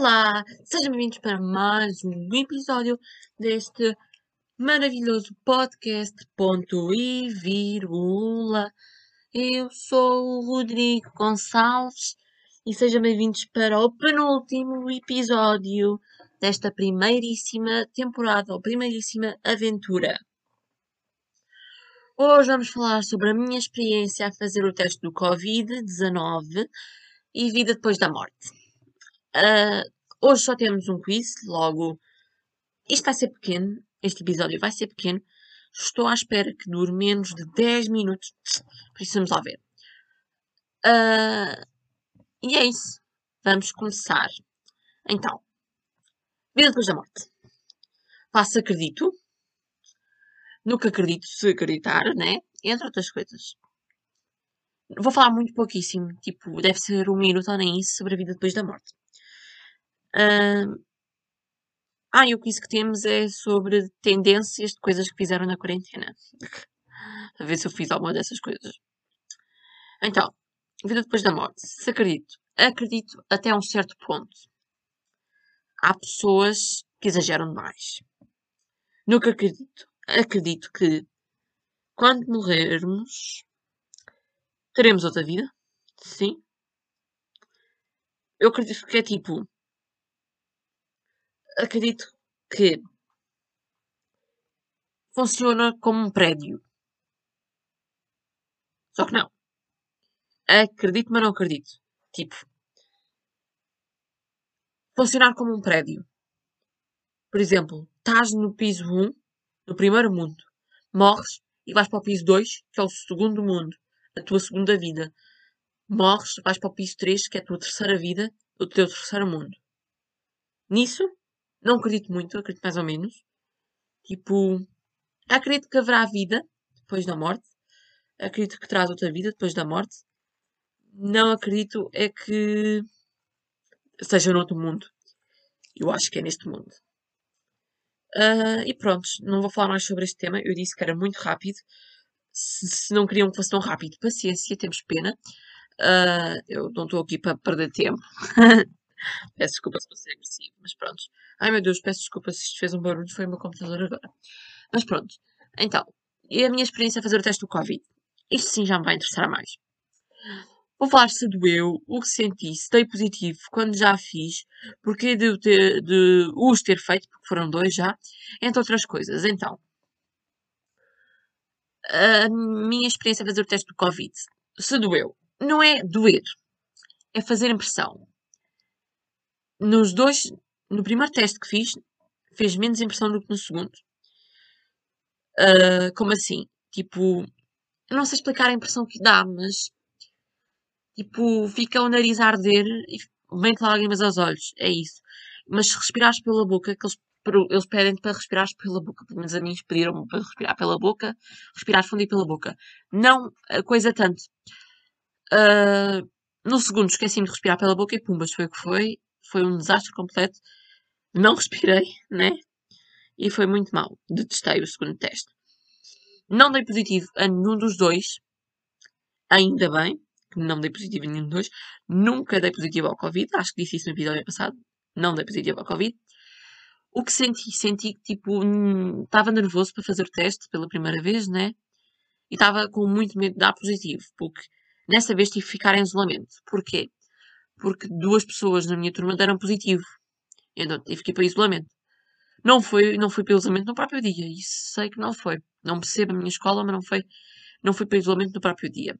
Olá, sejam bem-vindos para mais um episódio deste maravilhoso podcast. Ponto e vírgula. Eu sou o Rodrigo Gonçalves e sejam bem-vindos para o penúltimo episódio desta primeiríssima temporada ou primeiríssima aventura. Hoje vamos falar sobre a minha experiência a fazer o teste do Covid-19 e vida depois da morte. Uh, hoje só temos um quiz, logo. Isto vai ser pequeno, este episódio vai ser pequeno. Estou à espera que dure menos de 10 minutos. Vamos lá ver. Uh, e é isso. Vamos começar. Então, vida depois da morte. Faço acredito. Nunca acredito se acreditar, né? Entre outras coisas. Vou falar muito pouquíssimo. Tipo, deve ser um minuto ou nem isso sobre a vida depois da morte. Ah, e o quiz que temos é sobre tendências de coisas que fizeram na quarentena. a ver se eu fiz alguma dessas coisas. Então, vida depois da morte. Se acredito. Acredito até um certo ponto. Há pessoas que exageram demais. Nunca acredito. Acredito que quando morrermos, teremos outra vida. Sim. Eu acredito que é tipo acredito que funciona como um prédio. Só que não. Acredito, mas não acredito. Tipo, funcionar como um prédio. Por exemplo, estás no piso 1, no primeiro mundo, morres e vais para o piso 2, que é o segundo mundo, a tua segunda vida. Morres, vais para o piso 3, que é a tua terceira vida, o teu terceiro mundo. Nisso, não acredito muito, acredito mais ou menos. Tipo, acredito que haverá vida depois da morte. Acredito que traz outra vida depois da morte. Não acredito é que seja noutro mundo. Eu acho que é neste mundo. Uh, e pronto, não vou falar mais sobre este tema. Eu disse que era muito rápido. Se, se não queriam que fosse tão rápido, paciência, temos pena. Uh, eu não estou aqui para perder tempo. Peço desculpa se é agressivo, mas pronto. Ai meu Deus, peço desculpa se isto fez um barulho, foi o meu computador agora. Mas pronto. Então, e a minha experiência a fazer o teste do Covid? Isto sim já me vai interessar mais. Vou falar se doeu, o que senti, se dei positivo, quando já fiz, porque de, ter, de os ter feito, porque foram dois já, entre outras coisas. Então, a minha experiência a fazer o teste do Covid, se doeu, não é doer, é fazer impressão nos dois, no primeiro teste que fiz, fez menos impressão do que no segundo. Uh, como assim? Tipo, eu não sei explicar a impressão que dá, mas tipo, fica o nariz a arder e vem lágrimas aos olhos. É isso. Mas se respirares pela boca, que eles, eles pedem para respirares pela boca, pelo menos a mim pediram para respirar pela boca, respirar fundo e pela boca. Não a coisa tanto. Uh, no segundo esqueci-me de respirar pela boca e pumbas, foi o que foi foi um desastre completo. Não respirei, né? E foi muito mal. Detestei o segundo teste. Não dei positivo a nenhum dos dois. Ainda bem que não dei positivo a nenhum dos dois. Nunca dei positivo ao Covid. Acho que disse isso no episódio passado. Não dei positivo ao Covid. O que senti? Senti que, tipo, estava nervoso para fazer o teste pela primeira vez, né? E estava com muito medo de dar positivo, porque nessa vez tive que ficar em isolamento. Porquê? porque duas pessoas na minha turma deram positivo. Então tive que ir para isolamento. Não foi, não fui para isolamento no próprio dia. Isso sei que não foi. Não percebo a minha escola, mas não foi, não fui para isolamento no próprio dia.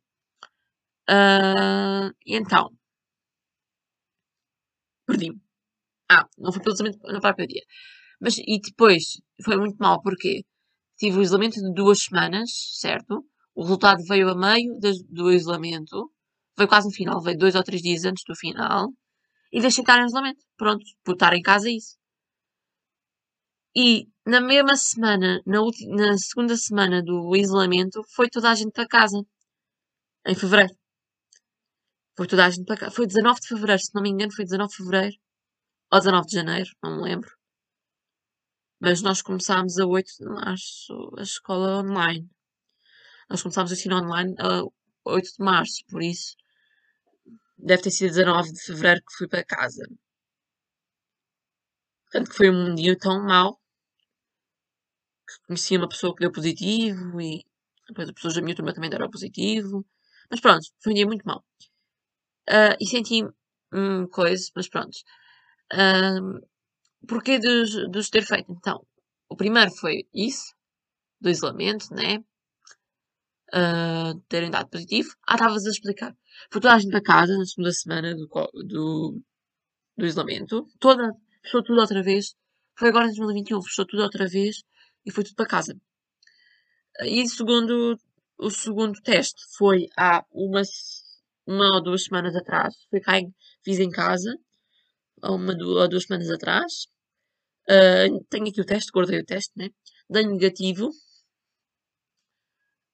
Uh, então. Perdi-me. Ah, não fui para isolamento no próprio dia. Mas, e depois, foi muito mal, porque tive o isolamento de duas semanas, certo? O resultado veio a meio do isolamento foi quase no final, veio dois ou três dias antes do final. E deixei estar em isolamento. Pronto, por estar em casa é isso. E na mesma semana, na, na segunda semana do isolamento, foi toda a gente para casa. Em fevereiro. Foi toda a gente para casa. Foi 19 de fevereiro, se não me engano, foi 19 de fevereiro. Ou 19 de janeiro, não me lembro. Mas nós começámos a 8 de março a escola online. Nós começámos a ensinar online a 8 de março, por isso deve ter sido 19 de fevereiro que fui para casa. Tanto que foi um dia tão mau que conheci uma pessoa que deu positivo e depois as pessoas da minha turma também deram positivo. Mas pronto, foi um dia muito mau. Uh, e senti hum, coisa, mas pronto. Uh, porquê de, de os ter feito? Então, o primeiro foi isso, do isolamento, né? Uh, terem dado positivo. Ah, estavas a explicar. Foi toda a gente para casa na segunda semana do, do, do isolamento. Toda, fechou tudo outra vez. Foi agora em 2021, fechou tudo outra vez e foi tudo para casa. E segundo, o segundo teste foi há uma, uma ou duas semanas atrás. Foi cá em, fiz em casa, há uma ou duas semanas atrás. Uh, tenho aqui o teste, guardei o teste, né? Dei negativo.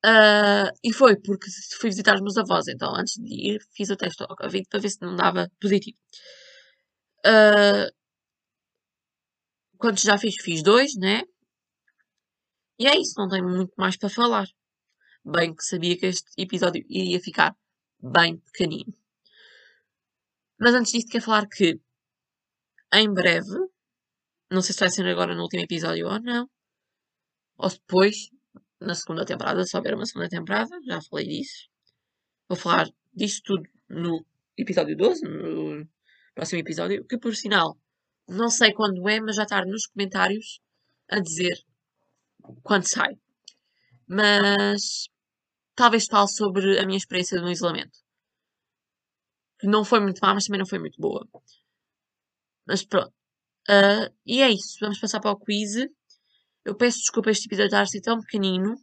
Uh, e foi porque fui visitar os meus avós, então antes de ir fiz o teste ao Covid para ver se não dava positivo. Uh, quando já fiz, fiz dois, né? E é isso, não tenho muito mais para falar. Bem que sabia que este episódio iria ficar bem pequenino. Mas antes disso, quero falar que em breve, não sei se vai ser agora no último episódio ou não, ou depois, na segunda temporada, se houver uma segunda temporada, já falei disso. Vou falar disto tudo no episódio 12, no próximo episódio, que por sinal, não sei quando é, mas já está nos comentários a dizer quando sai. Mas talvez fale sobre a minha experiência no isolamento. Que não foi muito má, mas também não foi muito boa. Mas pronto. Uh, e é isso. Vamos passar para o quiz. Eu peço desculpa este episódio estar assim tão pequenino.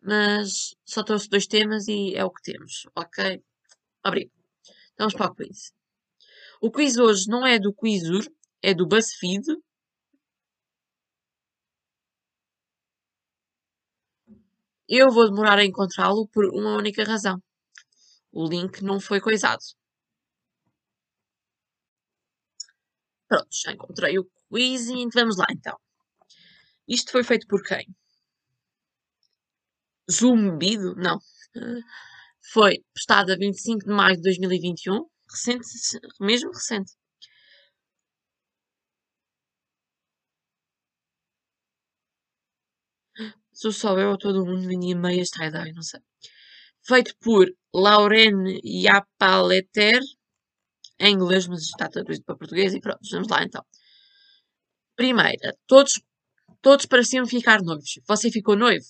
Mas só trouxe dois temas e é o que temos. Ok? Obrigado. Então vamos para o quiz. O quiz hoje não é do Quizur, é do BuzzFeed. Eu vou demorar a encontrá-lo por uma única razão. O link não foi coisado. Pronto, já encontrei o quiz e vamos lá então. Isto foi feito por quem? Zumbido? Não. Foi postado a 25 de maio de 2021. Recente, mesmo recente. Sou só eu ou todo mundo vendia meias tie-dye, não sei. Feito por Lauren Yapaleter, em inglês, mas está traduzido para português e pronto, vamos lá então. Primeira, todos, todos pareciam ficar noivos. Você ficou noivo?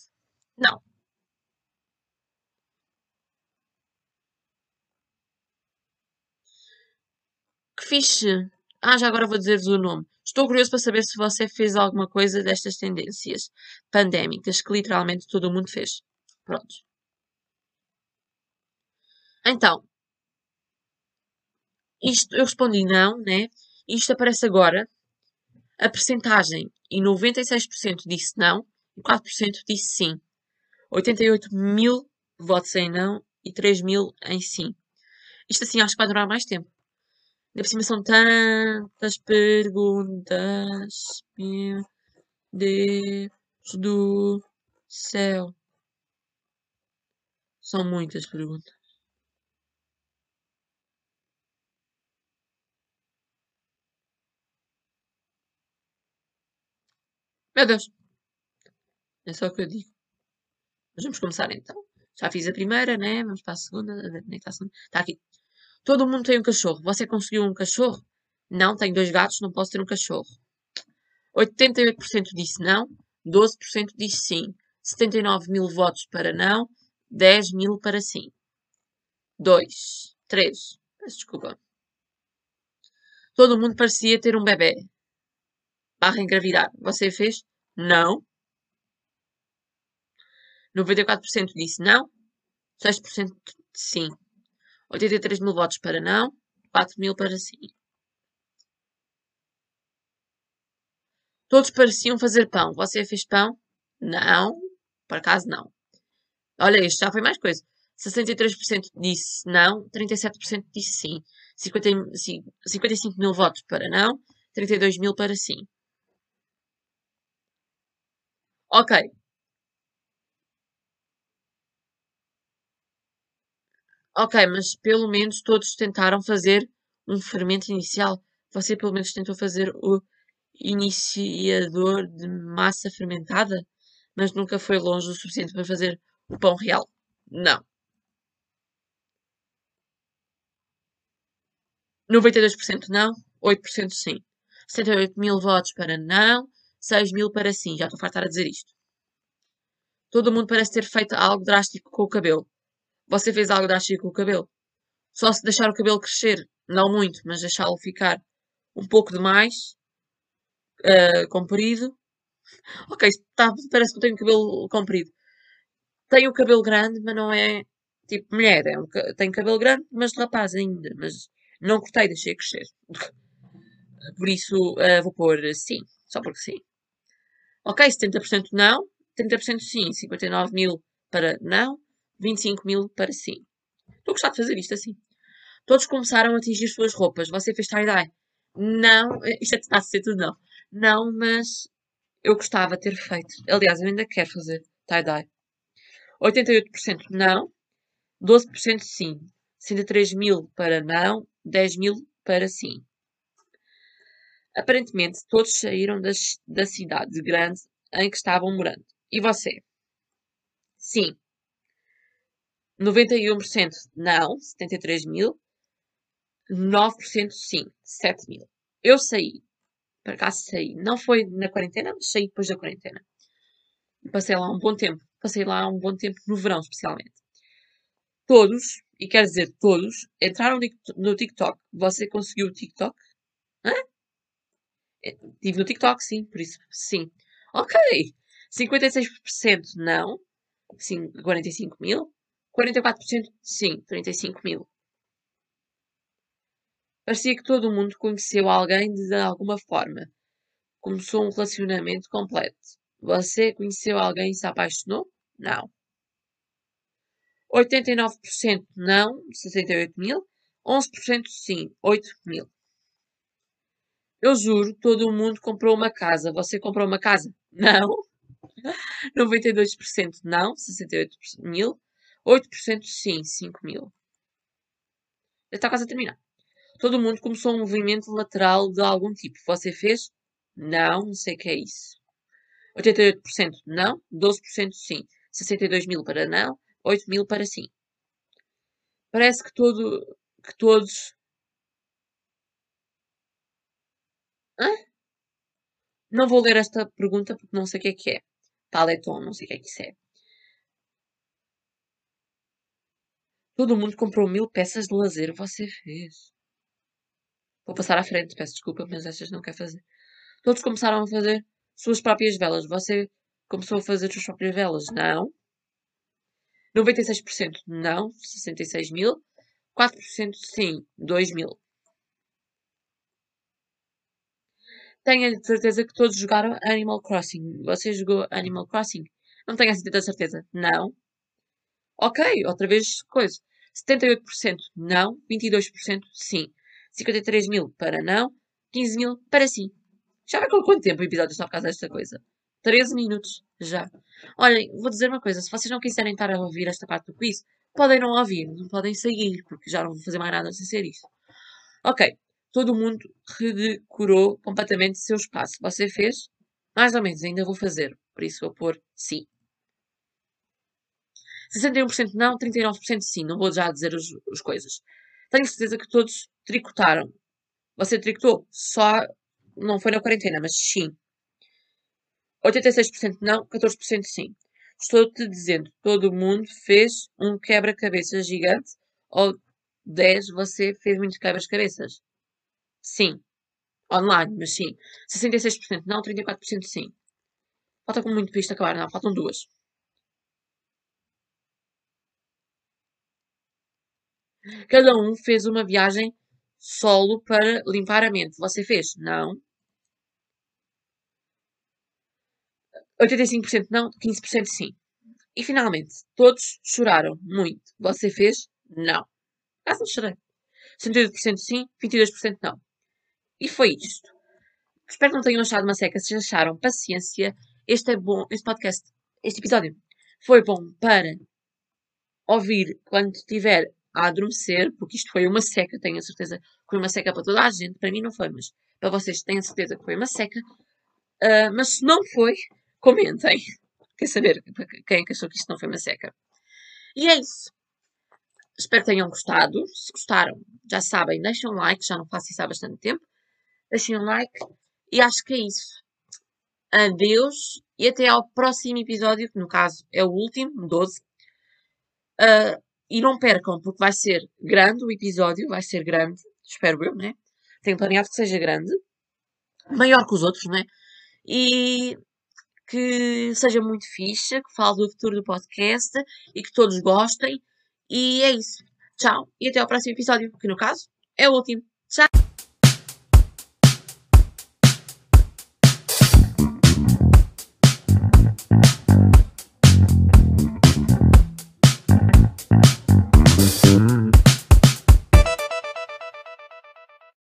Não. Que fixe! Ah, já agora vou dizer-vos o nome. Estou curioso para saber se você fez alguma coisa destas tendências pandémicas que literalmente todo mundo fez. Pronto. Então, isto eu respondi não, né? Isto aparece agora. A percentagem e 96% disse não e 4% disse sim. 88 mil votos em não e 3 mil em sim. Isto assim acho que vai durar mais tempo. Ainda cima são tantas perguntas. Meu Deus do céu. São muitas perguntas. Meu Deus. É só o que eu digo. Mas vamos começar então. Já fiz a primeira, né? Vamos para a segunda. A ver, é está? Está aqui. Todo mundo tem um cachorro. Você conseguiu um cachorro? Não, tenho dois gatos, não posso ter um cachorro. 88% disse não, 12% disse sim. 79 mil votos para não, 10 mil para sim. 2, 3, peço desculpa. Todo mundo parecia ter um bebê. Barra engravidar. Você fez? Não. 94% disse não, 6% sim. 83 mil votos para não, 4 mil para sim. Todos pareciam fazer pão. Você fez pão? Não. Por acaso, não. Olha, este já foi mais coisa. 63% disse não, 37% disse sim. 50, 55 mil votos para não, 32 mil para sim. Ok, Ok, mas pelo menos todos tentaram fazer um fermento inicial. Você pelo menos tentou fazer o iniciador de massa fermentada, mas nunca foi longe o suficiente para fazer o pão real? Não. 92% não, 8% sim. 78 mil votos para não, 6 mil para sim. Já estou fartar a dizer isto. Todo mundo parece ter feito algo drástico com o cabelo. Você fez algo drástico com o cabelo? Só se deixar o cabelo crescer, não muito, mas deixá-lo ficar um pouco demais, uh, comprido. Ok, tá, parece que eu tenho cabelo comprido. Tenho o cabelo grande, mas não é tipo mulher. É um, tenho cabelo grande, mas de rapaz ainda. Mas não cortei, deixei crescer. Por isso uh, vou pôr sim, só porque sim. Ok, 70% não, 30% sim, 59 mil para não, 25 mil para sim. Estou a gostar de fazer isto assim. Todos começaram a atingir suas roupas. Você fez tie-dye? Não, isto é está a ser tudo não. Não, mas eu gostava de ter feito. Aliás, eu ainda quero fazer tie-dye. 88% não, 12% sim. 63 mil para não, 10 mil para sim. Aparentemente, todos saíram das, da cidade grande em que estavam morando. E você? Sim. 91% não, 73 mil. 9% sim, 7 mil. Eu saí. Por acaso saí. Não foi na quarentena, mas saí depois da quarentena. Passei lá um bom tempo. Passei lá um bom tempo no verão, especialmente. Todos, e quer dizer todos, entraram no TikTok. Você conseguiu o TikTok? Hã? Estive no TikTok, sim, por isso, sim. Ok. 56% não. Sim, 45 mil. 44% sim, 35 mil. Parecia que todo mundo conheceu alguém de alguma forma. Começou um relacionamento completo. Você conheceu alguém e se apaixonou? Não. 89% não, 68 mil. 11% sim, 8 mil. Eu juro, todo mundo comprou uma casa. Você comprou uma casa? Não. 92% não, 68 mil. 8% sim, 5 mil. Está quase a terminar. Todo mundo começou um movimento lateral de algum tipo. Você fez? Não, não sei o que é isso. 88% não, 12% sim. 62 mil para não, 8 mil para sim. Parece que, todo, que todos Hã? Não vou ler esta pergunta porque não sei o que é que é. Paleton, não sei o que é que isso é. Todo mundo comprou mil peças de lazer. Você fez. Vou passar à frente, peço desculpa, mas estas não quer fazer. Todos começaram a fazer suas próprias velas. Você começou a fazer suas próprias velas? Não. 96% não. 66 mil. 4% sim. 2 mil. Tenho a certeza que todos jogaram Animal Crossing. Você jogou Animal Crossing? Não tenho assim tanta certeza. Não. Ok, outra vez coisa. 78% não, 22% sim. 53 mil para não, 15 mil para sim. Já vai com quanto tempo o episódio está por causa desta coisa? 13 minutos já. Olhem, vou dizer uma coisa. Se vocês não quiserem estar a ouvir esta parte do quiz, podem não ouvir, não podem seguir, porque já não vou fazer mais nada sem ser isto. Ok todo mundo redecorou completamente o seu espaço. Você fez? Mais ou menos, ainda vou fazer. Por isso vou pôr sim. 61% não, 39% sim. Não vou já dizer as coisas. Tenho certeza que todos tricotaram. Você tricotou? Só não foi na quarentena, mas sim. 86% não, 14% sim. Estou-te dizendo, todo mundo fez um quebra-cabeça gigante ou 10 você fez muitos quebra-cabeças? Sim. Online, mas sim. 66% não, 34% sim. Falta com muito para isto acabar, não. Faltam duas. Cada um fez uma viagem solo para limpar a mente. Você fez? Não. 85% não, 15% sim. E finalmente, todos choraram muito. Você fez? Não. Quase não chorei. 68% sim, 22% não. E foi isto. Espero que não tenham achado uma seca. Se acharam, paciência. Este é bom, este podcast, este episódio foi bom para ouvir quando estiver a adormecer, porque isto foi uma seca, tenho a certeza Foi uma seca para toda a gente, para mim não foi, mas para vocês tenham certeza que foi uma seca. Uh, mas se não foi, comentem. Quer saber quem é que achou que isto não foi uma seca? E é isso. Espero que tenham gostado. Se gostaram, já sabem, deixem um like. Já não faço isso há bastante tempo. Deixem um like. E acho que é isso. Adeus e até ao próximo episódio, que no caso é o último, 12. Uh, e não percam, porque vai ser grande o episódio, vai ser grande, espero eu, né? Tenho planeado que seja grande, maior que os outros, né? E que seja muito fixe, que fale do futuro do podcast e que todos gostem. E é isso. Tchau e até ao próximo episódio, que no caso é o último. Tchau!